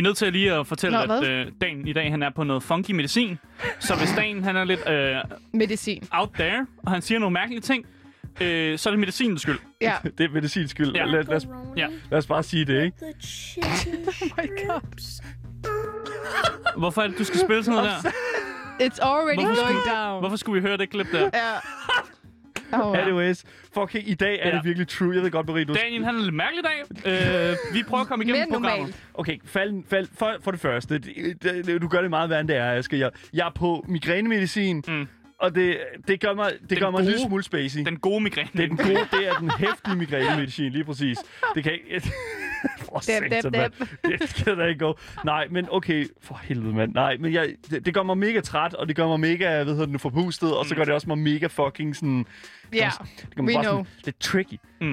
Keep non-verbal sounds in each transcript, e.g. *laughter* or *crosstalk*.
er nødt til lige at fortælle, Nå, at øh, Dan i dag han er på noget funky medicin. Så hvis *gasps* Dan han er lidt øh, Medicin. out there, og han siger nogle mærkelige ting, øh, så er det medicinens skyld. Ja. *laughs* Det er medicinsk skyld. Ja. Lad, lad, os, Ja. lad os bare sige det, ikke? *laughs* Oh my god. Hvorfor er det, du skal spille sådan noget der? It's already Hvorfor going skulle- down. Hvorfor skulle vi høre det klip der? Ja. *laughs* Oh, ja. Anyways, fucking i dag er Ja. det virkelig true. Jeg ved godt, Marie, du... Daniel, han er lidt mærkelig i dag. Øh, vi prøver at komme igennem programmet. Okay, fald, fald, for, for det første, det, det, det, du gør det meget værre, end det er, Asger. Jeg, jeg er på migrænemedicin, Mm. og det, det gør mig, det Den gør mig en lille gode- smule spacey. Den gode migræne. Det er den gode, det er den hæftige migrænemedicin, lige præcis. Det kan ikke... For Dab, satan, dab, mand. *laughs* Det skal da ikke gå. Nej, men okay, for helvede, mand. Nej, men jeg, det, det gør mig mega træt, og det gør mig mega, hvad hedder det, nu, forpustet, og så gør det også mig mega fucking sådan... Ja. Det gør mig We bare know. sådan lidt tricky. Ja.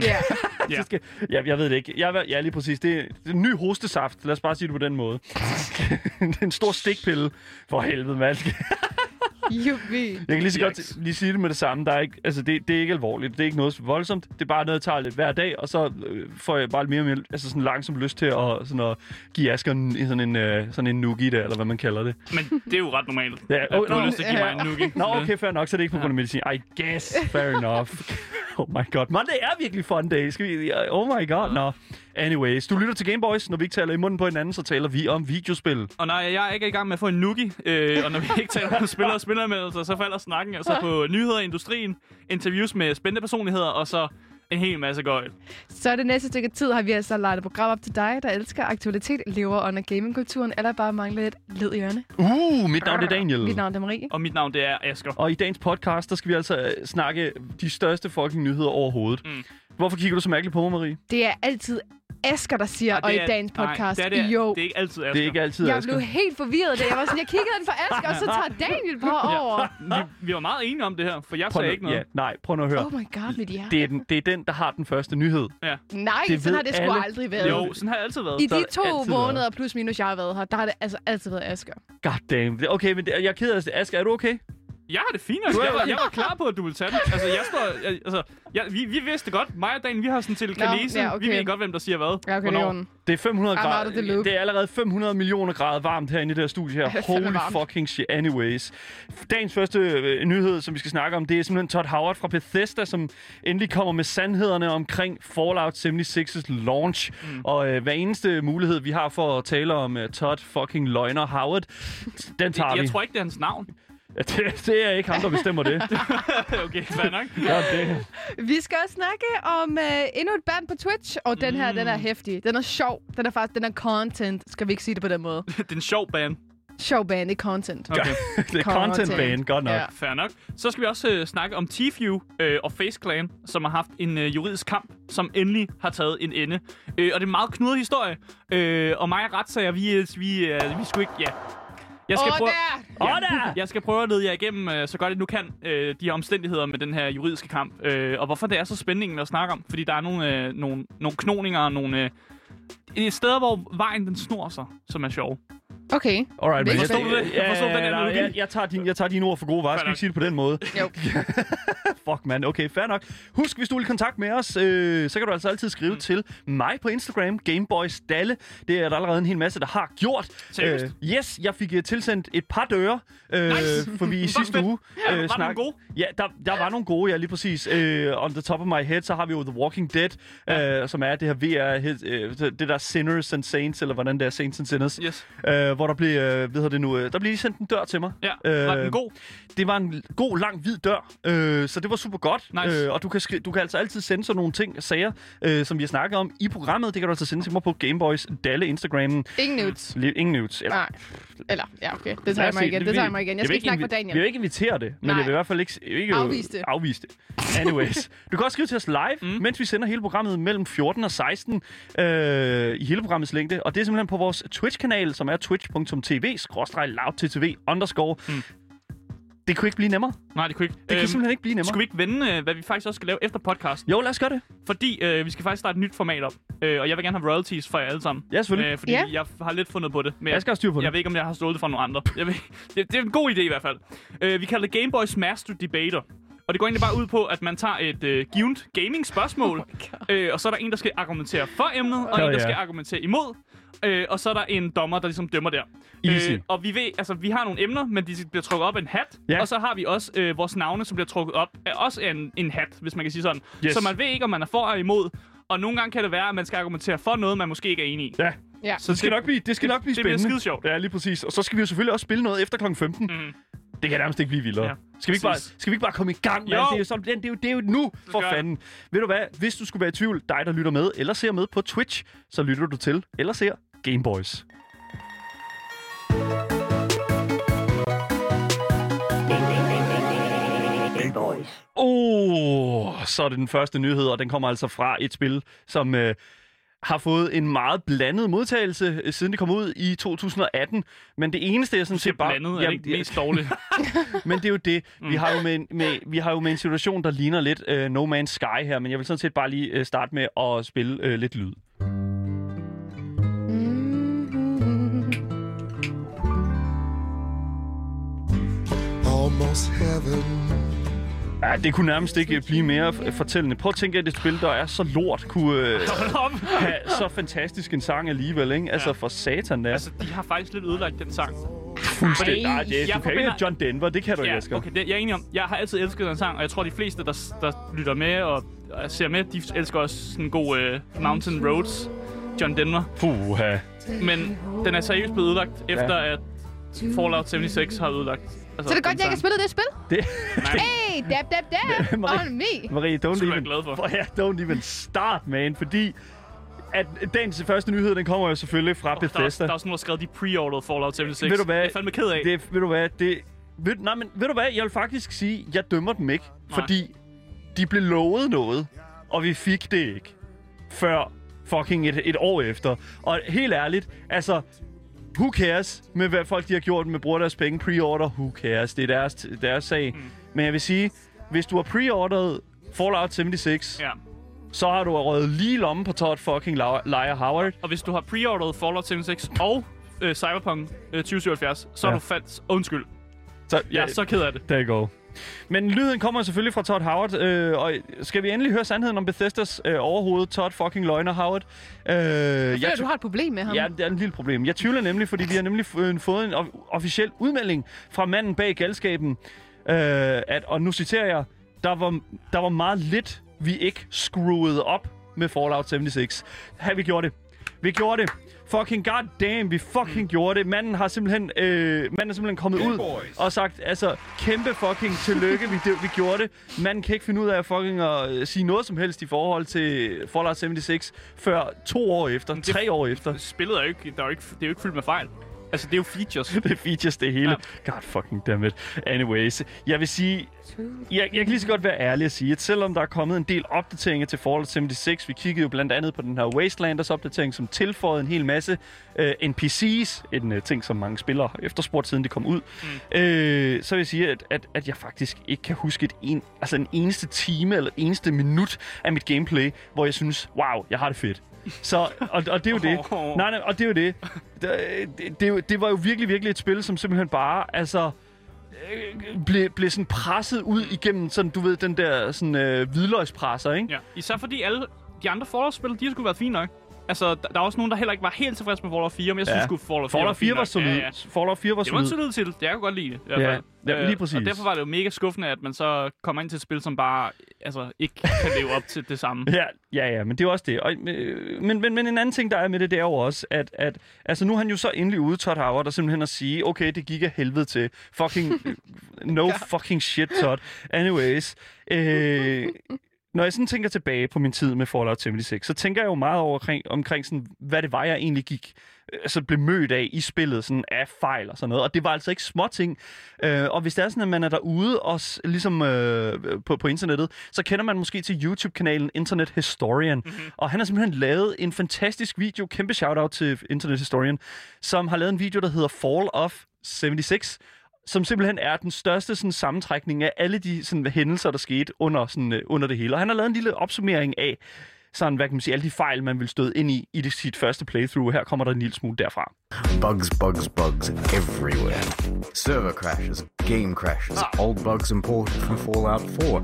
Ja. *laughs* Så skal, ja, jeg ved det ikke. Jeg, ja, lige præcis. Det, det er en ny hostesaft. Lad os bare sige det på den måde. *laughs* det er en stor stikpille. For helvede, mand. Jubi. Jeg kan lige så godt lige sige det med det samme. Der er ikke, altså det, det er ikke alvorligt. Det er ikke noget voldsomt. Det er bare noget, jeg tager lidt hver dag, og så øh, får jeg bare lidt mere, mere altså sådan langsomt lyst til at, sådan at give Asger en, sådan en, øh, sådan en nugi der, eller hvad man kalder det. Men det er jo ret normalt, Ja, at oh, du har nå, lyst til at give mig en noogie. Nå, okay, fair nok, så det er ikke på grund af medicin. I guess, fair enough. *laughs* Oh my god. Man, det er virkelig fun day. Skal vi... Oh my god, nå. Anyways, du lytter til Gameboys. Når vi ikke taler i munden på hinanden, så taler vi om videospil. Og nej, jeg er ikke i gang med at få en noogie, øh, og når vi ikke taler om *laughs* spillere og spilleranmeldelser, så falder snakken altså på nyheder i industrien, interviews med spændende personligheder, og så en hel masse gøjl. Så det næste stykke tid har vi altså lagt et program op til dig, der elsker aktualitet, lever under gamingkulturen, eller bare mangler et led i ørene. Uh, mit navn er Daniel. Mit navn er Marie. Og mit navn, det er Asger. Og i dagens podcast, der skal vi altså øh, snakke de største fucking nyheder overhovedet. Mm. Hvorfor kigger du så mærkeligt på mig, Marie? Det er altid Asger, der siger, Og og, i dagens podcast, Nej, det er, det, er, jo. det er ikke altid Asger. Det er ikke altid Jeg Asger. blev helt forvirret, da jeg var sådan, jeg kiggede den for Asger, og så tager Daniel bare over. Vi, vi var meget enige om det her, for jeg Prøv sagde nu- ikke noget. Ja, nej, prøv nu at høre. Oh my god, mit hjerte. Det er, den, det er den, der har den første nyhed. Ja. Nej, det sådan ved har det sgu alle. aldrig været. Jo, sådan har det altid været. I de to altid været. måneder plus minus, jeg har været her, der har det altså altid været Asger. God damn. Det- Okay, men det, jeg er ked af det. Asger, er du okay? Jeg har det fint, altså. Jeg var, jeg var klar på, at du ville tage den. Altså, jeg står... Jeg, altså, jeg, vi, vi vidste godt. Mig og Dan, vi har sådan til kanese. ja, okay. Vi ved godt, hvem der siger hvad. Ja, okay, det er Hvornår. Det er 500 I'm grader. loop. Det er allerede 500 millioner grader varmt herinde i det her studie her. det er Holy fucking shit. Anyways. Dagens første øh, nyhed, som vi skal snakke om, det er simpelthen Todd Howard fra Bethesda, som endelig kommer med sandhederne omkring Fallout 76's launch. Mm. Og øh, hver eneste mulighed, vi har for at tale om øh, Todd fucking løgner Howard, den tager Jeg vi. tror ikke, det er hans navn. Ja, det, det er ikke ham, der bestemmer det. *laughs* okay, fair nok. Ja, det. Vi skal også snakke om øh, endnu et band på Twitch, og den her, den er hæftig. Den er sjov. Den er faktisk, den er content. Skal vi ikke sige det på den måde? *laughs* det er en sjov band. Sjov band, ikke content. Okay, *laughs* det er content band, godt nok. Ja. Fair nok. Så skal vi også øh, snakke om Tfue øh, og Face Clan, som har haft en øh, juridisk kamp, som endelig har taget en ende. Øh, og det er en meget knudret historie. Øh, og mig og retssager, vi, øh, vi, øh, vi skulle ikke... Ja. Jeg skal prøve... der! Jeg skal prøve at lede jer igennem, øh, så godt jeg nu kan, øh, de her omstændigheder med den her juridiske kamp. Øh, og hvorfor det er så spændende at snakke om. Fordi der er nogle, øh, nogle, nogle knoninger og nogle... Øh, et sted, hvor vejen den snor sig, som er sjov. Okay. Alright, men forstår du det? Ja, Forstår den analogi? jeg, jeg, tager din, jeg tager dine ord for gode varer. Skal ikke sige det på den måde? Jo. *laughs* Fuck, man. Okay, fair nok. Husk, hvis du vil i kontakt med os, øh, så kan du altså altid skrive mm. til mig på Instagram, Gameboys Dalle. Det er der allerede en hel masse, der har gjort. Seriøst? Øh, yes, jeg fik uh, tilsendt et par døre, øh, Nice. for vi i *laughs* sidste uge Ja, var der nogle gode? Ja, der, der var nogle gode, ja, lige præcis. Øh, on the top of my head, så har vi jo The Walking Dead, ja. øh, som er det her VR, øh, det der Sinners and Saints, eller hvordan det er, Saints and Sinners. Yes. Øh, hvor der blev, øh, hvad hedder det nu, øh, der blev lige sendt en dør til mig. Ja, var den god? Det var en god, lang, hvid dør, øh, så det var super godt. Nice. Øh, og du kan, skri- du kan altså altid sende sådan nogle ting, sager, øh, som vi har snakket om i programmet. Det kan du altså sende til mig på Gameboys Dalle Instagram. Ingen nudes. Li- Ingen nudes. Eller, Nej. Eller, ja, okay. Det tager jeg mig igen. Det tager jeg mig igen. Jeg skal ikke snakke for invi- Daniel. Vi vil ikke invitere det, men Nej. jeg vil i hvert fald ikke... ikke Afvise det. Afvise det. Anyways. *laughs* Du kan også skrive til os live, mm. mens vi sender hele programmet mellem 14 og 16 øh, i hele programmets længde. Og det er simpelthen på vores Twitch-kanal, som er twitch.tv, loudttv, underscore. Mm. Det kunne ikke blive nemmere. Nej, det kunne ikke. Det kan simpelthen ikke blive nemmere. Skulle vi ikke vende, øh, hvad vi faktisk også skal lave efter podcasten? Jo, lad os gøre det. Fordi øh, vi skal faktisk starte et nyt format op. Øh, og jeg vil gerne have royalties for jer alle sammen. Ja, selvfølgelig. Øh, fordi Ja. jeg har lidt fundet på det. Men Jeg skal have styr på det. Jeg ved ikke, om jeg har stjålet det fra nogle andre. Jeg ved, *laughs* det, det er en god idé i hvert fald. Øh, vi kalder det Game Boys Master Debater. Og det går egentlig bare ud på, at man tager et øh, givet gaming-spørgsmål, *laughs* oh øh, og så er der en, der skal argumentere for emnet, og Hell en, der yeah. skal argumentere imod. Øh, og så er der en dommer, der ligesom dømmer der. Easy. Øh, og vi ved, altså, vi har nogle emner, men de bliver trukket op af en hat. Ja. Og så har vi også øh, vores navne, som bliver trukket op af også en, en hat, hvis man kan sige sådan. Yes. Så man ved ikke, om man er for eller imod. Og nogle gange kan det være, at man skal argumentere for noget, man måske ikke er enig i. Ja. Ja. Så Det skal nok blive, det skal det- nok blive det bliver spændende. skidesjovt. Ja, lige præcis. Og så skal vi jo selvfølgelig også spille noget efter kl. 15. Mm. Det kan nærmest ikke blive vildere. Ja, skal, vi ikke bare, skal vi ikke bare komme i gang alt det? er jo sådan- Det, det, er jo, det er jo nu, for fanden. Ved du hvad? Hvis du skulle være i tvivl, dig der lytter med, eller ser med på Twitch, så lytter du til, eller ser Gameboys. Game Boys. Oh, så er det den første nyhed, og den kommer altså fra et spil, som øh, har fået en meget blandet modtagelse, øh, siden det kom ud i 2018. Men det eneste, jeg sådan Det set bare... blandet, er det ikke mest dårlige? *laughs* Men det er jo det. Vi har jo med, en- med, vi har jo med en situation, der ligner lidt uh, No Man's Sky her, men jeg vil sådan set bare lige uh, starte med at spille uh, lidt lyd. almost heaven. Ja, det kunne nærmest ikke blive mere fortællende. Prøv at tænke, at et spil, der er så lort, kunne *laughs* op. have så fantastisk en sang alligevel, ikke? Altså, for satan da. Altså, de har faktisk lidt ødelagt den sang. Fuldstændig. Nej, det, Jeg du kan ikke forbinder- have John Denver, det kan du ikke, Ja, Asger. okay, det, jeg er enig om. Jeg har altid elsket den sang, og jeg tror, de fleste, der, der lytter med og ser med, de elsker også sådan en god uh, Mountain Roads, John Denver. Puha. Men den er seriøst blevet ødelagt, efter at Fallout 76 har ødelagt. Altså, Så det er godt, jeg ikke har spillet det spil. Det, *laughs* Hey, dab, dab, dab. Marie. On me. Marie, don't jeg even... glad for. *laughs* Ja, don't even start, man, fordi at dagens første nyhed, den kommer jo selvfølgelig fra Der, er- Bethesda. der er også nogen, der har skrevet, de pre-ordered Fallout 76. Ved du hvad? Det er jeg fandme ked af. Det, ved du hvad, det... Ved, nej, men ved du hvad, jeg vil faktisk sige, jeg dømmer dem ikke. Nej. Fordi de blev lovet noget, og vi fik det ikke. Før fucking et, et år efter. Og helt ærligt, altså... Who cares med, hvad folk de har gjort med bruger deres penge pre-order? Who cares? Det er deres, deres sag. Mm. Men jeg vil sige, hvis du har pre-orderet Fallout 76, Ja. så har du røget lige lommen på Todd fucking Liar Howard. Og hvis du har pre-ordered Fallout 76 og øh, Cyberpunk øh, 2077, så er Ja. du fandt undskyld. Så, Jeg er så ked af det. There you go. Men lyden kommer selvfølgelig fra Todd Howard, øh, og skal vi endelig høre sandheden om Bethesdas øh, overhoved, Todd fucking løgner Howard? Øh, Jeg jeg føler, du har et problem med ham. Ja, det er en lille problem. Jeg tvivler nemlig, fordi vi har nemlig øh, fået en of- officiel udmelding fra manden bag galskaben, øh, at, og nu citerer jeg, der var, der var meget lidt, vi ikke screwede op med Fallout 76. Har vi gjort det? Vi gjorde det. Fucking goddamn, vi fucking mm. gjorde det. Manden har simpelthen, øh, manden er simpelthen kommet ud boys. og sagt, altså, kæmpe fucking tillykke, vi, det, vi gjorde det. Manden kan ikke finde ud af at fucking at øh, sige noget som helst i forhold til Fallout 76 før to år efter, det- tre år efter. Spillet er jo ikke, der er jo ikke, det er jo ikke fyldt med fejl. Altså, det er jo features. *laughs* det er features, det hele. Ja. God fucking damn it. Anyways, jeg vil sige... Jeg, jeg kan lige så godt være ærlig at sige, at selvom der er kommet en del opdateringer til Fallout 76, vi kiggede jo blandt andet på den her Wastelanders opdatering, som tilføjede en hel masse øh, NPC's, en øh, ting, som mange spillere har efterspurgt, siden det kom ud, mm. øh, så vil jeg sige, at, at, at jeg faktisk ikke kan huske et en, altså en eneste time eller en eneste minut af mit gameplay, hvor jeg synes, wow, jeg har det fedt. Så, og, og det er jo det. Nej, nej, og det er jo det. Det, det, det var jo virkelig, virkelig et spil, som simpelthen bare, altså, øh, blev, blev sådan presset ud igennem sådan, du ved, den der sådan øh, hvidløgspresser, ikke? Ja. Især fordi alle de andre Fallout-spil, de har sgu været fine nok. Altså, der, der er også nogen, der heller ikke var helt tilfredse med Fallout 4, men jeg synes Ja. sgu, Fallout 4 Fallout 4 var nok. solid. Ja, ja. Fallout 4 var Det var en solid. solid titel. Jeg kunne godt lide det. I hvert Ja, fald. ja, lige Øh, præcis. Og derfor var det jo mega skuffende, at man så kommer ind til et spil, som bare altså, ikke kan leve op til det samme. *laughs* Ja, ja, ja, men det er også det. Og, øh, men, men, men en anden ting, der er med det, det er jo også, at, at altså, nu er han jo så endelig ude, Todd Howard, og simpelthen at sige, okay, det gik af helvede til. Fucking, *laughs* no fucking shit, Todd. Anyways, øh, når jeg sådan tænker tilbage på min tid med Fallout 76, så tænker jeg jo meget over, omkring, omkring sådan, hvad det var, jeg egentlig gik altså blev mødt af i spillet sådan af fejl og sådan noget. Og det var altså ikke små ting. Øh, og hvis det er sådan, at man er derude og ligesom øh, på, på internettet, så kender man måske til YouTube-kanalen Internet Historian. Mm-hmm. Og han har simpelthen lavet en fantastisk video, kæmpe shout-out til Internet Historian, som har lavet en video, der hedder Fall of 76, som simpelthen er den største sådan, sammentrækning af alle de sådan, hændelser, der skete under, sådan, øh, under det hele. Og han har lavet en lille opsummering af sådan, hvad kan man sige, alle de fejl, man vil støde ind i i det, sit første playthrough. Her kommer der en lille smule derfra. Bugs, bugs, bugs everywhere. Server crashes, game crashes, old bugs imported from Fallout 4.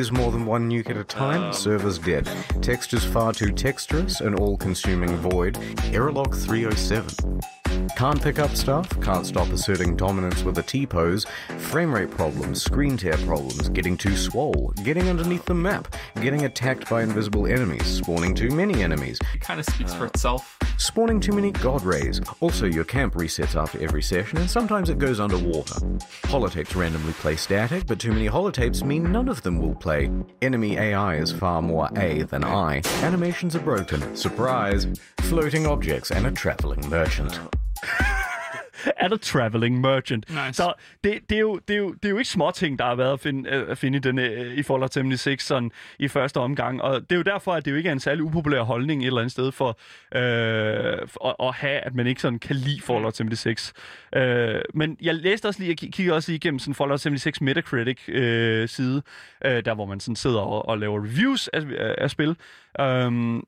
Use more than one nuke at a time, server's dead. Textures far too texturous, an all-consuming void. Errorlog 307. Can't pick up stuff, can't stop asserting dominance with a T-pose, frame rate problems, screen tear problems, getting too swole, getting underneath the map, getting attacked by invisible enemies, spawning too many enemies, It kind of speaks for itself. spawning too many god rays. Also, your camp resets after every session, and sometimes it goes underwater. Holotapes randomly play static, but too many holotapes mean none of them will play. Enemy AI is far more A than I. Animations are broken. Surprise! Floating objects and a traveling merchant. *laughs* er der Traveling Merchant. Nice. Så det, det, er jo, det, er jo, det er jo ikke små ting, der har været at finde, øh, at finde i, denne, øh, i Fallout 76 sådan, i første omgang. Og det er jo derfor, at det jo ikke er en særlig upopulær holdning et eller andet sted for, øh, for at, at have, at man ikke sådan kan lide Fallout 76. Øh, men jeg læste også lige, jeg ki- kiggede også lige igennem sådan Fallout 76 Metacritic øh, side, øh, der hvor man sådan sidder og, og laver reviews af, af, af spil. Um,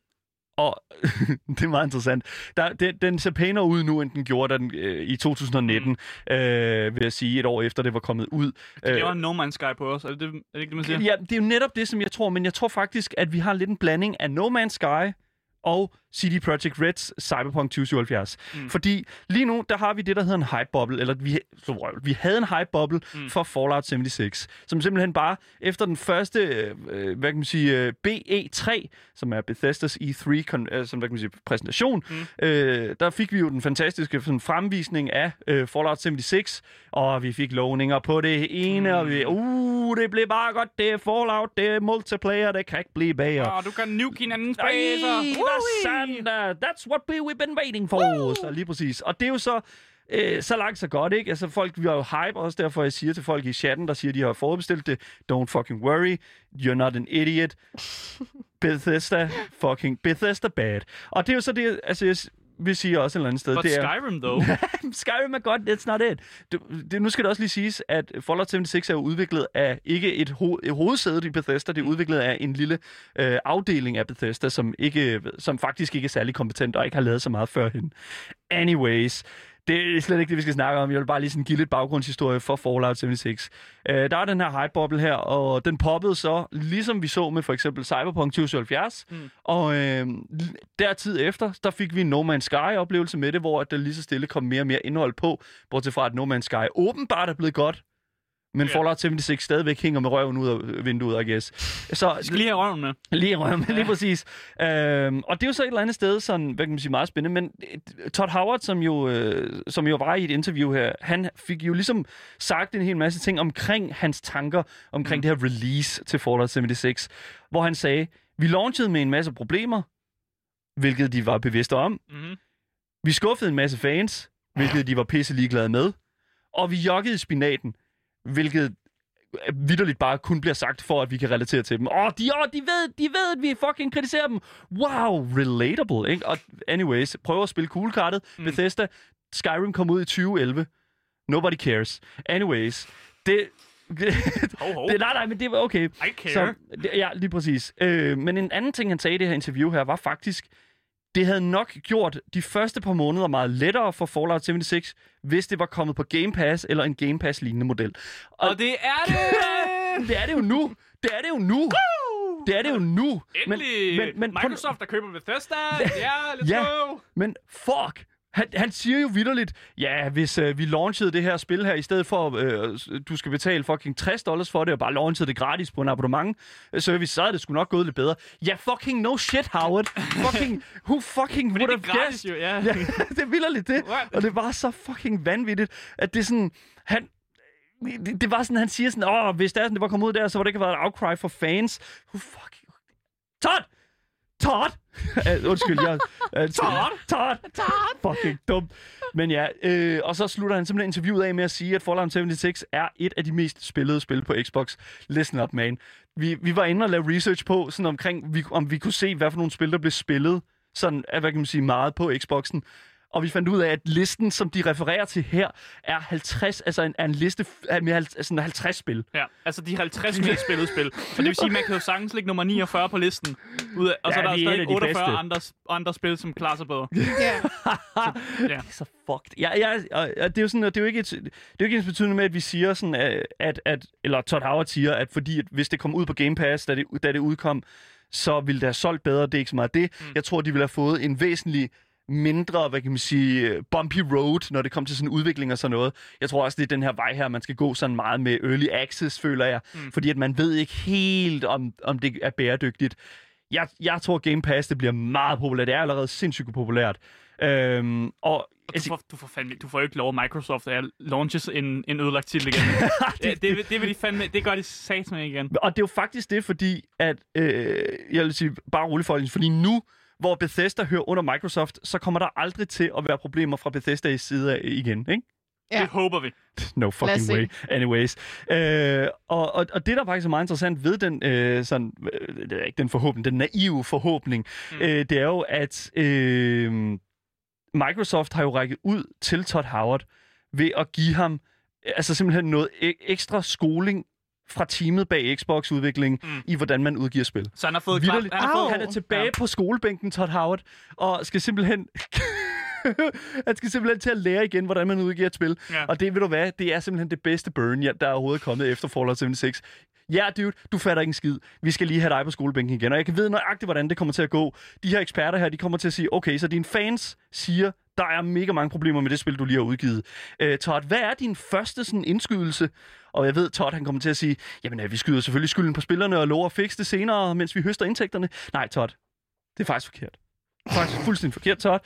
og *laughs* det er meget interessant. Der, den, den ser pænere ud nu, end den gjorde den, øh, i 2019, mm. øh, vil jeg sige, et år efter det var kommet ud. Det var No Man's Sky på os. Er det, det, er det ikke det, man siger? Ja, det er jo netop det, som jeg tror, men jeg tror faktisk, at vi har lidt en blanding af No Man's Sky og CD Projekt Reds Cyberpunk 2077. Mm. Fordi lige nu, der har vi det, der hedder en hype-bubble, eller vi, så, røv, vi havde en hype-bubble mm. for Fallout 76, som simpelthen bare efter den første, øh, hvad kan man sige, øh, BE3, som er Bethesdas E3, kon- øh, som hvad kan man sige, præsentation, mm. øh, der fik vi jo den fantastiske sådan, fremvisning af øh, Fallout 76, og vi fik lovninger på det ene, mm. og vi, uh, det blev bare godt, det er Fallout, det er multiplayer, det kan ikke blive bedre. Åh, du kan nuke hinandens baser. Sandt? That's what we, we've been waiting for. Så lige præcis. Og det er jo så... Øh, så langt, så godt, ikke? Altså, folk, vi har jo hype, også derfor jeg siger til folk i chatten, der siger, de har forudbestilt det. Don't fucking worry. You're not an idiot. *laughs* Bethesda fucking... Bethesda bad. Og det er jo så det, altså, jeg s- vil sige også et eller andet sted. But det er, Skyrim, though. *laughs* Skyrim er godt, that's not it. Det, det, nu skal det også lige siges, at Fallout 76 er jo udviklet af ikke et, ho- et hovedsæde i Bethesda, det er udviklet af en lille øh, afdeling af Bethesda, som, ikke, som faktisk ikke er særlig kompetent og ikke har lavet så meget førhen. Anyways, det er slet ikke det, vi skal snakke om. Jeg vil bare lige sådan give lidt baggrundshistorie for Fallout 76. Øh, der er den her hype-bubble her, og den poppede så, ligesom vi så med for eksempel Cyberpunk 2077. Mm. Og øh, der tid efter, der fik vi en No Man's Sky-oplevelse med det, hvor der lige så stille kom mere og mere indhold på, bortset fra, at No Man's Sky åbenbart er blevet godt, men Ja. Fallout 76 stadigvæk hænger med røven ud af vinduet, I guess. Så skal lige have røven med. Lige røven, lige præcis. Øhm, og det er jo så et eller andet sted, sådan, hvad kan man sige, meget spændende. Men øh, Todd Howard, som jo, øh, som jo var i et interview her, han fik jo ligesom sagt en hel masse ting omkring hans tanker omkring mm. det her release til Fallout 76, hvor han sagde, vi launchede med en masse problemer, hvilket de var bevidste om. Mm-hmm. Vi skuffede en masse fans, hvilket de var pisse ligeglade med. Og vi joggede i spinaten, hvilket vidderligt bare kun bliver sagt, for at vi kan relatere til dem. Åh, oh, de, oh, de, ved, de ved, at vi fucking kritiserer dem. Wow, relatable, ikke? Og anyways, prøv at spille cool-kartet. Mm. Bethesda, Skyrim kom ud i 2011. Nobody cares. Anyways, det... Hov, hov. det nej, nej, men det var okay. I care. Så, det, ja, lige præcis. Øh, men en anden ting, han sagde i det her interview her, var faktisk, det havde nok gjort de første par måneder meget lettere for Fallout 76, hvis det var kommet på Game Pass eller en Game Pass-lignende model. Og det er det! *laughs* Det er det jo nu. Det er det jo nu. Det er det jo nu. Endelig! men, men, prøv- Microsoft, der køber Bethesda. *laughs* Ja, let's Ja. go! Men fuck! Han, han siger jo vidderligt, ja, hvis øh, vi launchede det her spil her, i stedet for, øh, du skal betale fucking 60 dollars for det, og bare launchede det gratis på en abonnement øh, service, så er det sgu nok gået lidt bedre. Ja, fucking no shit, Howard. fucking, who fucking would det have gratis guessed? jo, ja. Ja, *laughs* det er vildt det. What? Og det var så fucking vanvittigt, at det sådan, han, det, det var sådan, han siger sådan, åh, hvis det, er sådan, det var kommet ud der, så var det ikke været et outcry for fans. Who fucking... Todd! Todd! *laughs* uh, undskyld, jeg... Uh, Todd! Todd! Todd! Fucking dumt. Men ja, øh, og så slutter han simpelthen interviewet af med at sige, at Fallout 76 er et af de mest spillede spil på Xbox. Listen up, man. Vi, vi var inde og lave research på, sådan omkring, vi, om vi kunne se, hvad for nogle spil, der blev spillet, sådan, hvad kan man sige, meget på Xboxen. Og vi fandt ud af, at listen, som de refererer til her, er 50, altså en, er en liste med sådan 50 spil. Ja, altså de 50 mest spillede spil. Så det vil sige, at man kan jo sagtens ligge nummer 49 på listen. Ud af, og så Ja, er der er af stadig de 48 bedste. andre, andre spil, som klarer sig bedre. Ja. Ja. Det er så fucked. Ja, ja, og, og det er jo sådan, det er jo ikke et, det er jo ikke ens betydende med, at vi siger sådan, at, at, at eller Todd Howard siger, at fordi at hvis det kom ud på Game Pass, da det, da det udkom, så ville det have solgt bedre. Det er ikke så meget det. Mm. Jeg tror, de ville have fået en væsentlig mindre, hvad kan man sige, bumpy road, når det kommer til sådan udvikling og sådan noget. Jeg tror også, det er den her vej her, man skal gå sådan meget med early access, føler jeg. Mm. Fordi at man ved ikke helt, om, om det er bæredygtigt. Jeg, jeg tror, Game Pass, det bliver meget populært. Det er allerede sindssygt populært. Øhm, og du, får, du, får fandme, du får jo ikke lov, at Microsoft er launches en, en ødelagt titel igen. *laughs* det, det, vil- det, vil de fandme, det gør de sat med igen. Og det er jo faktisk det, fordi at, øh, jeg vil sige, bare rolig for fordi nu, hvor Bethesda hører under Microsoft, så kommer der aldrig til at være problemer fra Bethesda's side af igen, ikke? Ja. Det håber vi. *laughs* No fucking way. Anyways. Øh, og, og, og det, der faktisk er meget interessant ved den, øh, sådan, øh, det er ikke den forhåbning, den naive forhåbning, mm. øh, det er jo, at øh, Microsoft har jo rækket ud til Todd Howard ved at give ham altså simpelthen noget e- ekstra skoling fra teamet bag Xbox-udviklingen Mm. i, hvordan man udgiver spil. Så han har fået Vitterligt. han har fået, Han er tilbage Ja. på skolebænken, Todd Howard, og skal simpelthen... *laughs* han skal simpelthen til at lære igen, hvordan man udgiver et spil. Ja. Og det, ved du hvad, det er simpelthen det bedste burn, der er overhovedet kommet efter Fallout 76. Ja, dude, du fatter ikke en skid. Vi skal lige have dig på skolebænken igen. Og jeg kan vide nøjagtigt, hvordan det kommer til at gå. De her eksperter her, de kommer til at sige, okay, så dine fans siger, der er mega mange problemer med det spil, du lige har udgivet. Øh, Todd, hvad er din første sådan, indskydelse? Og jeg ved, Todd han kommer til at sige, jamen øh, vi skyder selvfølgelig skylden på spillerne og lover at fikse det senere, mens vi høster indtægterne. Nej, Todd, det er faktisk forkert. Det er faktisk fuldstændig forkert, Todd.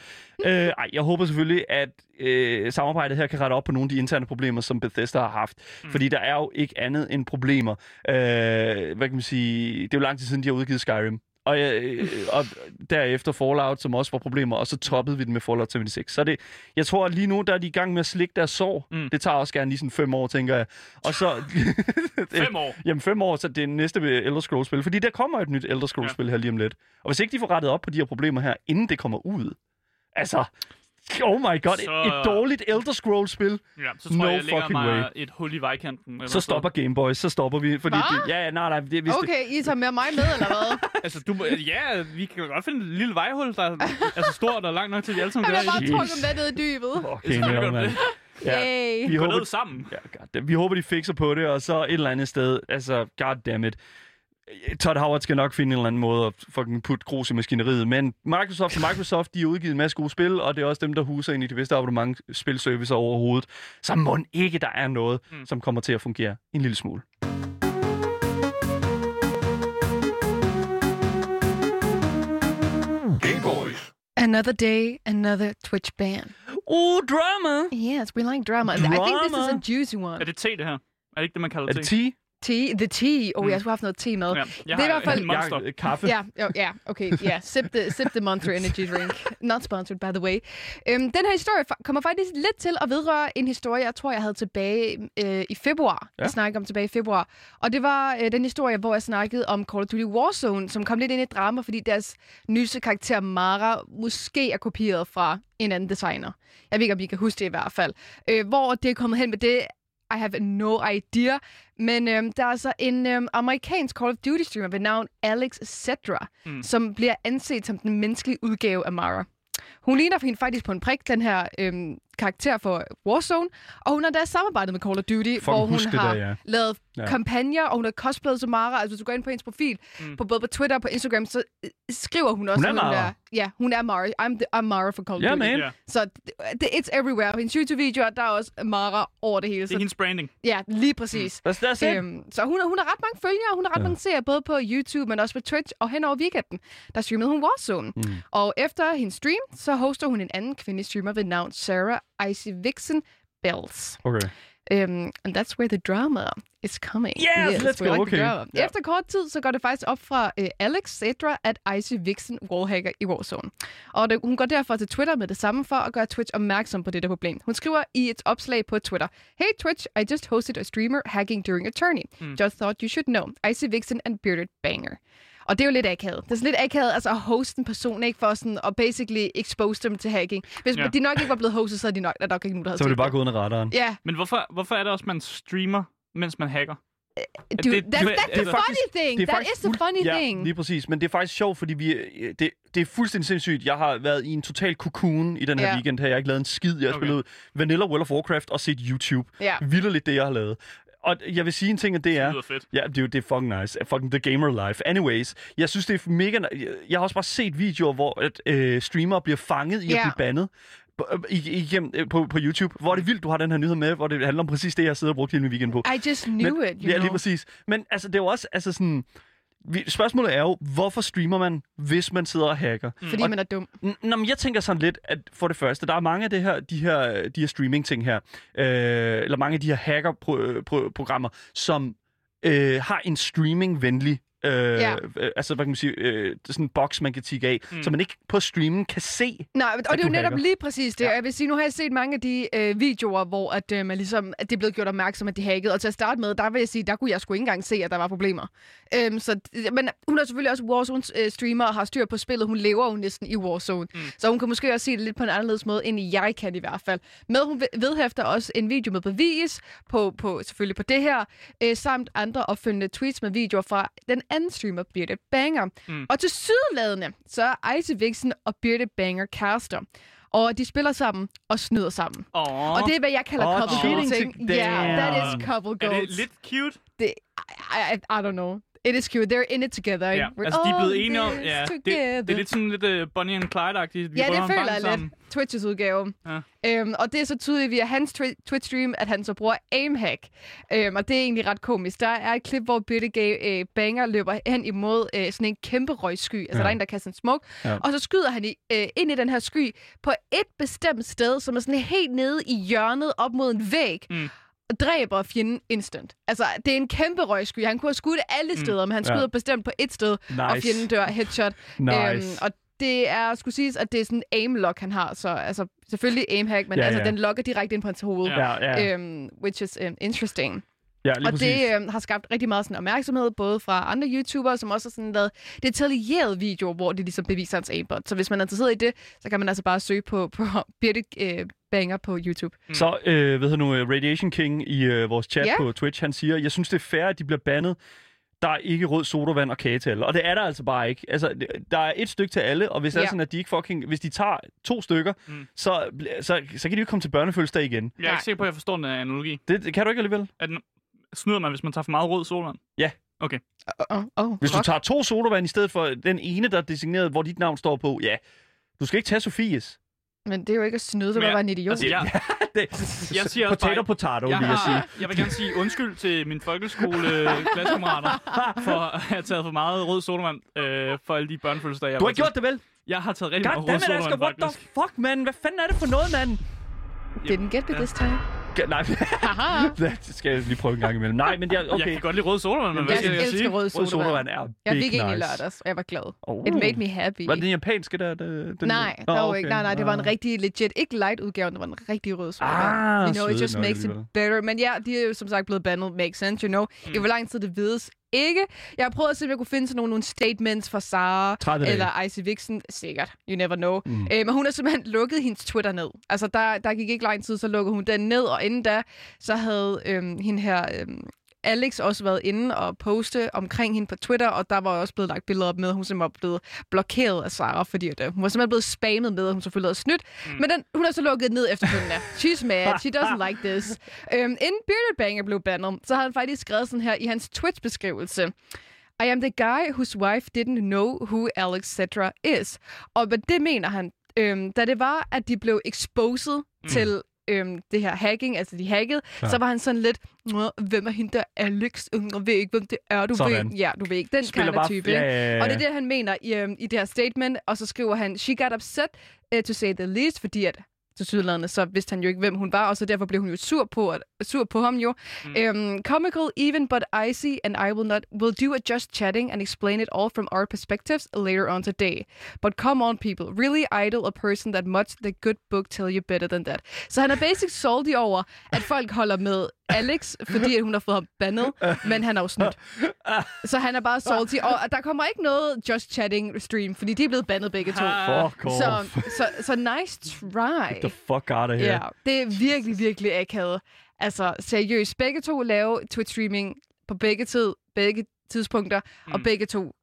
Øh, ej, jeg håber selvfølgelig, at øh, samarbejdet her kan rette op på nogle af de interne problemer, som Bethesda har haft. Mm. Fordi der er jo ikke andet end problemer. Øh, hvad kan man sige? Det er jo lang tid siden, de har udgivet Skyrim. Og, øh, og derefter Fallout, som også var problemer, og så toppede vi den med Fallout 76. Så det, jeg tror, at lige nu, der er de i gang med at slikke deres sår. Mm. Det tager også gerne lige sådan fem år, tænker jeg. Og så... *laughs* Fem år. Jamen fem år, så det er næste Elder Scrolls-spil. Fordi der kommer et nyt Elder Scrolls-spil her lige om lidt. Og hvis ikke de får rettet op på de her problemer her, inden det kommer ud, altså, *laughs* oh my god, Så- et, et dårligt Elder Scrolls-spil, Ja, så tror No jeg, jeg lægger fucking mig way. et hul i vejkanten. eller så stopper Game Boys, så stopper vi. Fordi Hva? det, ja, ja, nej, nej, det, hvis det, Okay, I tager med mig med, eller hvad? *laughs* Altså, du, ja, vi kan godt finde et lille vejhul, der er altså stort og langt nok til, at de alle sammen Han gør har i bare det. trukket med ned i dybet. Okay, du man. det. Ja, Yay. vi Gå håber, ned sammen. ja, goddammit. vi håber, de fikser på det, og så et eller andet sted, altså, goddammit. Todd Howard skal nok finde en eller anden måde at fucking putte grus i maskineriet, men Microsoft og Microsoft, de har udgivet en masse gode spil, og det er også dem, der huser ind i de bedste abonnement spilservicer overhovedet. Så må ikke, der er noget, mm. som kommer til at fungere en lille smule. Another day, another Twitch ban. Oh, drama! Yes, we like drama. I think this is a Drama. juicy one. Er det te, det her? Er det ikke det, man kalder Er det te? 10? Tea, the tea. Oh, Mm. jeg skulle have haft noget te med. Ja, jeg Det er har i hvert fald- monster. Ja, kaffe. Ja, jo, ja, okay, ja. Sip the, sip the Monster *laughs* Energy Drink. Not sponsored, by the way. Øhm, den her historie kommer faktisk lidt til at vedrøre en historie, jeg tror, jeg havde tilbage øh, i februar. Ja. Jeg snakkede om tilbage i februar. Og det var øh, den historie, hvor jeg snakkede om Call of Duty Warzone, som kom lidt ind i drama, fordi deres nyeste karakter Mara måske er kopieret fra en anden designer. Jeg ved ikke, om I kan huske det i hvert fald. Øh, hvor det er kommet hen med det, I have no idea. Men øhm, der er altså en øhm, amerikansk Call of Duty streamer ved navn Alex Cedra, mm. som bliver anset som den menneskelige udgave af Mara. Hun ligner hende faktisk på en prik, den her øhm, karakter for Warzone, og hun har da samarbejdet med Call of Duty, Fucking hvor hun har der, ja. lavet Ja. kampagner, og hun har cosplayet som Mara. Altså, hvis du går ind på hendes profil, Mm. mm. på både på Twitter og på Instagram, så øh, skriver hun også, Hun er Mara. er, ja, hun er Mara. I'm, the, I'm Mara for Call of Ja, Duty. man. Ja. Så det, it's everywhere. På hendes YouTube-videoer, der er også Mara over det hele. Det er Så, hendes branding. ja, lige præcis. That's, that's it. Øhm, så hun, hun har ret mange følgere, hun har ret ja. mange seere, både på YouTube, men også på Twitch, og hen over weekenden, der streamede hun Warzone. Mm. Og efter hendes stream, så hoster hun en anden kvindelig streamer ved navn Sarah Icy Vixen Bells. Okay. Um, and that's where the drama is coming. Yes, let's we go, the okay. Ja. Efter kort tid, så går det faktisk op fra uh, Alex Cedra, at Icy Vixen wallhacker i Warzone. Og det, hun går derfor til Twitter med det samme for at gøre Twitch opmærksom på dette problem. Hun skriver i et opslag på Twitter, Hey Twitch, I just hosted a streamer hacking during a tourney. Mm. Just thought you should know. Icy Vixen and Bearded Banger. Og det er jo lidt akavet. Det er sådan lidt akavet altså at hoste en person, ikke? For sådan at basically expose dem til hacking. Hvis Ja. de nok ikke var blevet hostet, så er de nok, der er nok ikke nogen, der havde Så var det bare gået under radaren. Ja, Men hvorfor, hvorfor er det også, at man streamer, mens man hacker? dude, det- that's, that's det the er funny faktisk- thing. det er That faktisk is the funny ja, thing. lige præcis. Men det er faktisk sjovt, fordi vi, øh, det, det er fuldstændig sindssygt. Jeg har været i en total cocoon i den her Ja. weekend her. Jeg har ikke lavet en skid. Jeg har Okay. spillet Vanilla World of Warcraft og set YouTube. Ja. Vildt det, jeg har lavet. Og jeg vil sige en ting, og det Det er... lyder fedt. Ja, det er jo det er fucking nice. Fucking the gamer life. Anyways, jeg synes, det er mega... Jeg, jeg har også bare set videoer, hvor at, øh, streamere bliver fanget i at Ja. blive bandet på, øh, i- igennem, øh, på, på YouTube. Hvor er det vildt, du har den her nyhed med, hvor det handler om præcis det, jeg sidder og brugt hele min weekend på. I just knew Men- it, you Ja, know. lige præcis. Men altså, det er jo også altså sådan... Vi, spørgsmålet er jo, hvorfor streamer man, hvis man sidder og hacker? Fordi Og- man er dum. Nå, men jeg tænker sådan lidt, at for det første, der er mange af det her, de her, de her streaming-ting her, øh, eller mange af de her hacker-programmer, som øh, har en streaming-venlig Øh, Ja. øh, altså, hvad kan man sige, øh, det sådan en boks, man kan tikke af, mm. så man ikke på streamen kan se. Nej, og det er jo netop hacker. lige præcis det. Ja. Jeg vil sige, nu har jeg set mange af de øh, videoer, hvor at, øh, man ligesom, at det er blevet gjort opmærksom, at de hackede. Og til at starte med, der vil jeg sige, der kunne jeg sgu ikke engang se, at der var problemer. Øhm, så, men hun er selvfølgelig også Warzone-streamer og har styr på spillet. Hun lever jo næsten i Warzone. Mm. Så hun kan måske også se det lidt på en anderledes måde, end jeg kan i hvert fald. Men hun ved- vedhæfter også en video med bevis på, på selvfølgelig på det her, øh, samt andre opfølgende tweets med videoer fra den anden streamer, Birte Banger. Mm. Og til sydladende, så er Ice Vixen og Birte Banger kærester. Og de spiller sammen og snyder sammen. Åh, Og det er, hvad jeg kalder Åh, couple goals. Ja, yeah, that is couple er goals. det lidt cute? Det, I, I, I don't know. It is cute. They're in it together. Ja, We're altså de er blevet enige om, ja, det, det er lidt sådan lidt uh, Bonnie and Clyde-agtigt. Vi Ja, det føler jeg sammen. lidt. Twitches udgave. Ja. Øhm, og det er så tydeligt via hans twi- Twitch-stream, at han så bruger aimhack. Øhm, og det er egentlig ret komisk. Der er et klip, hvor Birte Gay, øh, Banger løber hen imod øh, sådan en kæmpe røgsky. Altså, Ja. der er en, der kaster en smoke. Ja. Og så skyder han i, øh, ind i den her sky på et bestemt sted, som er sådan helt nede i hjørnet op mod en væg. Mm. Og dræber fjenden instant. Altså, det er en kæmpe røgsky. Han kunne have skudt alle steder, men han Ja. skyder bestemt på et sted, og Nice. fjenden dør headshot. *laughs* Nice. Øhm, og det er, skulle siges, at det er sådan en aim-lock, han har. Så altså, selvfølgelig aim-hack, men Ja, ja, altså, ja. den lokker direkte ind på hans hoved. Ja. Ja, ja, Øhm, which is um, interesting. Ja lige Og præcis. det øhm, har skabt rigtig meget sådan, opmærksomhed, både fra andre YouTubere, som også har sådan lavet detaljerede videoer, hvor de ligesom beviser hans aimbot. Så hvis man er interesseret i det, så kan man altså bare søge på, på *laughs* Birte øh, Banger på YouTube. Så, øh, ved du nu, øh, Radiation King i øh, vores chat Ja. på Twitch, han siger, jeg synes, det er fair, at de bliver bandet. Der er ikke rød sodavand og kage til alle. Og det er der altså bare ikke. Altså, der er et stykke til alle, og hvis det er sådan, at de ikke fucking... Hvis de tager to stykker, Mm. så, så, så kan de jo ikke komme til børnefødselsdag igen. Jeg er Nej. ikke sikker på, at jeg forstår den analogi. Det, det kan du ikke alligevel. At snyder man, hvis man tager for meget rød solvand? Oh, oh, Hvis du tager to sodavand i stedet for den ene, der er designeret, hvor dit navn står på, ja, du skal ikke tage Sofies. Men det er jo ikke at snyde, det var bare en idiot. Altså, jeg, Det, Jeg siger også potato, bare- potato, jeg, vil jeg sige. jeg vil gerne sige undskyld til min folkeskole-klassekammerater for at have taget for meget rød sodavand øh, for alle de børnefødselsdage. jeg Du har ikke gjort det vel? Jeg har taget rigtig meget rød Goddammit, Asger, sodavand, what the fuck, man? Hvad fanden er det for noget, mand? Didn't get me this time. Nej, *laughs* det skal jeg lige prøve en gang imellem. Nej, men jeg, Jeg okay. kan godt lide rød sodavand, men hvad Jeg skal jeg elsker sige? rød Rød sodavand. sodavand er Jeg fik en i nice. lørdags, og jeg var glad. Oh. It made me happy. Var det den japanske der? Den, Nej, der var okay. ikke. Nej, nej, det var en Nå. rigtig legit, ikke light udgave, det var en rigtig rød sodavand. Ah, you know, it just makes it better. Men ja, de er jo som sagt blevet bandet, makes sense, you know. Mm. I hvor lang tid det vides ikke. Jeg har prøvet at se, om jeg kunne finde sådan nogle, nogle statements fra Sara 30 dage. eller Icy Vixen. Sikkert, you never know. Mm. Øh, men hun har simpelthen lukket hendes Twitter ned. Altså, der, der gik ikke lang tid, så lukkede hun den ned, og inden da, så havde øhm, hende her... Øhm, Alex også været inde og poste omkring hende på Twitter, og der var også blevet lagt billeder op med, at hun simpelthen var blevet blokeret af Sara, fordi at, øh, hun var simpelthen blevet spammet med, at hun selvfølgelig havde snydt. Mm. Men den, hun har så lukket ned efterfølgende. She's mad. She doesn't like this. Øhm, inden Bearded Banger blev bandet, så havde han faktisk skrevet sådan her i hans Twitch-beskrivelse. I am the guy whose wife didn't know who Alex Cedra is. Og hvad det mener han, øhm, da det var, at de blev exposed mm. til øhm, det her hacking, altså de hackede, så var han sådan lidt, "Nå, hvem er hende der Alex? Jeg ved ikke, hvem det er, du Sådan. ved. Ja, du ved ikke. Den Spiller kind type. Ja, ja, ja. Og det er det, han mener i, øhm, i det her statement, og så skriver han, she got upset, uh, to say the least, fordi at til sydlandet, så vidste han jo ikke, hvem hun var, og så derfor blev hun jo sur på, at, sur på ham jo. Mm. Um, comical even, but icy, and I will not will do a just chatting and explain it all from our perspectives later on today. But come on, people, really idle a person that much the good book tell you better than that. Så han er basic salty over, at folk holder med Alex, fordi at hun har fået ham bandet, men han er jo snydt. Så han er bare salty. Og der kommer ikke noget Just Chatting stream, fordi de er blevet bandet begge to. Fuck off. Så, så, så nice try. The fuck out of here. Ja, det er virkelig, virkelig akavet. Altså, seriøst, begge to lave Twitch-streaming på begge tid, begge tidspunkter, mm. og begge to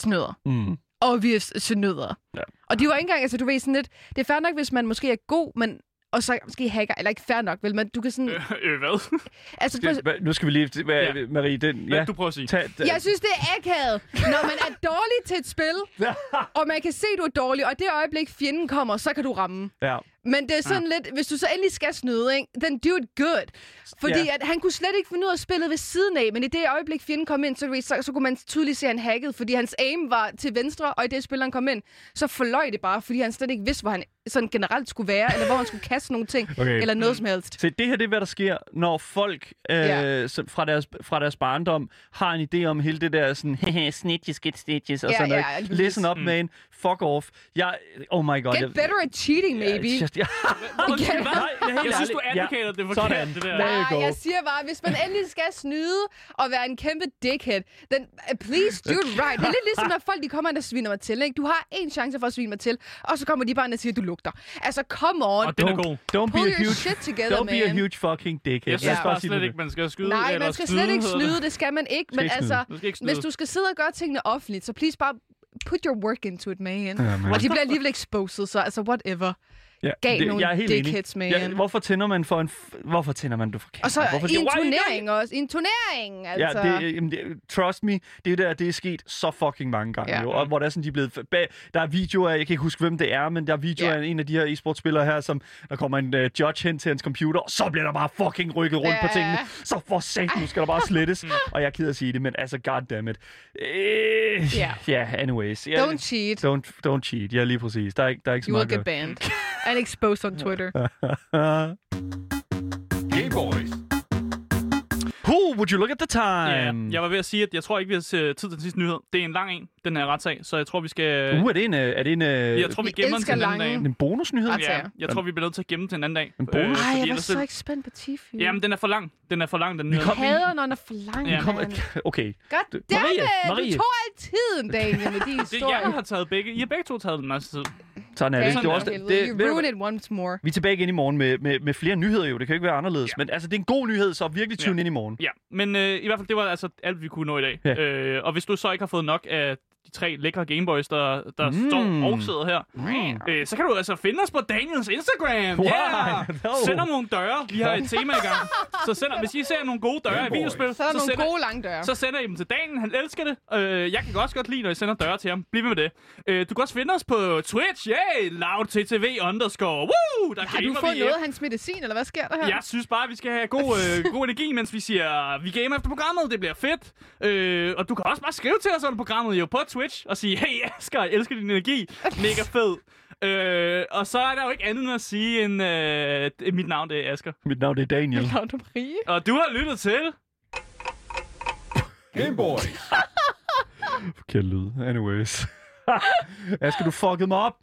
snyder. Mm. Obvious snyder. Ja. Og de var ikke engang, altså du ved sådan lidt, det er fair nok, hvis man måske er god, men og så måske hacker, eller ikke fair nok, vel, men du kan sådan, Øh, øh, hvad? altså, Det, hva- nu skal vi lige... Hvad, Ja. Marie, den... Hvad Ja, du prøver at sige? tag, tag, jeg synes, det er akavet, når man er *laughs* dårlig til et spil, og man kan se, du er dårlig, og det øjeblik, fjenden kommer, så kan du ramme. ja. Men det er sådan lidt, hvis du så endelig skal snyde, ikke, then do it good. Fordi Ja. at han kunne slet ikke finde ud af spillet ved siden af, men i det øjeblik, fjenden kom ind, så, så, så kunne man tydeligt se, at han hackede, fordi hans aim var til venstre, og i det spil, han kom ind, så forløj det bare, fordi han slet ikke vidste, hvor han sådan generelt skulle være, eller hvor han skulle kaste nogle ting, *laughs* Okay. eller noget som helst. Se, det her det er, hvad der sker, når folk øh, Ja. som fra, deres, fra deres barndom har en idé om hele det der sådan, *laughs* hehe, snitches, get stitches, og Ja, sådan noget. ja, lige præcis. Listen up, man. Fuck off. Jeg, oh my god. Get jeg, better at cheating, maybe. Jeg, jeg, Undskyld, Ja. hvad? Nej, jeg helt Jeg synes, du ærlig. Ja. det er forkert, Sådan. det der. Nej, jeg siger bare, hvis man endelig skal snyde og være en kæmpe dickhead, then uh, please do it right. Det er lidt ligesom, når folk de kommer ind og sviner mig til. Ikke? Du har en chance for at svine mig til, og så kommer de bare ind og siger, at du lugter. Altså, come on. Og den er god. Don't be a huge, shit together, don't be a huge fucking dickhead. Jeg synes Ja. bare slet det. ikke, man skal skyde. Nej, man skal slet ikke snyde, det skal man ikke. Men altså, hvis du skal sidde og gøre tingene offentligt, så please bare put your work into it, man. Ja, man. Og de bliver alligevel exposed, så altså whatever. Ja, Gav nogle jeg er helt dickheads, enig. man. Ja, hvorfor tænder man for en... Hvorfor tænder man du for Og så hvorfor, i en turnering også. I en turnering, altså. Ja, det, jamen, det, trust me, det er der, det er sket så fucking mange gange Ja. jo, og hvor der er sådan, de er blevet, bag, der er videoer, jeg kan ikke huske, hvem det er, men der er videoer Ja. af en af de her e-sportspillere her, som der kommer en uh, judge hen til hans computer, og så bliver der bare fucking rykket rundt Ja. på tingene. Så for sat, nu skal der bare slettes. *laughs* og jeg er ked af at sige det, men altså, goddammit. Øh, Ja. ja, anyways. Ja, Don't cheat. Don't, don't cheat, ja lige præcis. Der er der er ikke så You will meget get at banned. *laughs* And exposed on Twitter. *laughs* Gay boys. Who would you look at the Ja, time? jeg var ved at sige, at jeg tror ikke, vi har tid til den sidste nyhed. Det er en lang en, den her retssag, så jeg tror, vi skal... Uh, er det en, øh, er det en, øh, jeg tror, vi Vi gemmer den til en anden dag. en bonusnyhed? Ja, jeg tror, vi bliver nødt til at gemme den til en anden dag. En bonus? Øh, Ej, jeg var så ikke spændt på Tifu. Jamen, den er for lang. Den er for lang, den nyhed. Jeg hader, når den er for lang, Ja. ja. Kom, *laughs* okay. God Du- damn Marie, it! Marie. Du tog al tiden, Daniel, med de *laughs* Det, historier. jeg har taget begge. I har begge to taget den masse tid. Sådan er det. Damn, det, er også, helvede. det, You det, ruined it once more. vi er tilbage igen i morgen med, med, med flere nyheder jo. Det kan jo ikke være anderledes. Ja. Men altså, det er en god nyhed, så virkelig tune Ja. ind i morgen. Ja, men øh, i hvert fald, det var altså alt, vi kunne nå i dag. Ja. Øh, og hvis du så ikke har fået nok af de tre lækre Gameboys, der, der Mm. står og sidder her, Mm. øh, så kan du altså finde os på Daniels Instagram. Wow. Yeah! No. Send om nogle døre. Vi har et tema i gang. *laughs* Så send, hvis I ser nogle gode døre i Gameboys. videospil, Så er der nogle sender, gode lange døre. så sender I dem til Daniel. Han elsker det. Øh, jeg kan også godt lide, når I sender døre til ham. Bliv ved med det. Øh, du kan også finde os på Twitch. Yeah! LoudTTV underscore. Woo! Der Har du fået vi. noget af hans medicin, eller hvad sker der her? Jeg synes bare, vi skal have god, øh, god energi, mens vi siger, vi gamer efter programmet. Det bliver fedt. Øh, og du kan også bare skrive til os under programmet jo på Twitch og sige, hey Asger, jeg elsker din energi. Mega fed. Øh, og så er der jo ikke andet end at sige, end øh, mit navn det er Asger. Mit navn det er Daniel. Claudia Marie. Og du har lyttet til... Game boys. Forkert lyd. Anyways. *laughs* Asger, du fuckede mig op.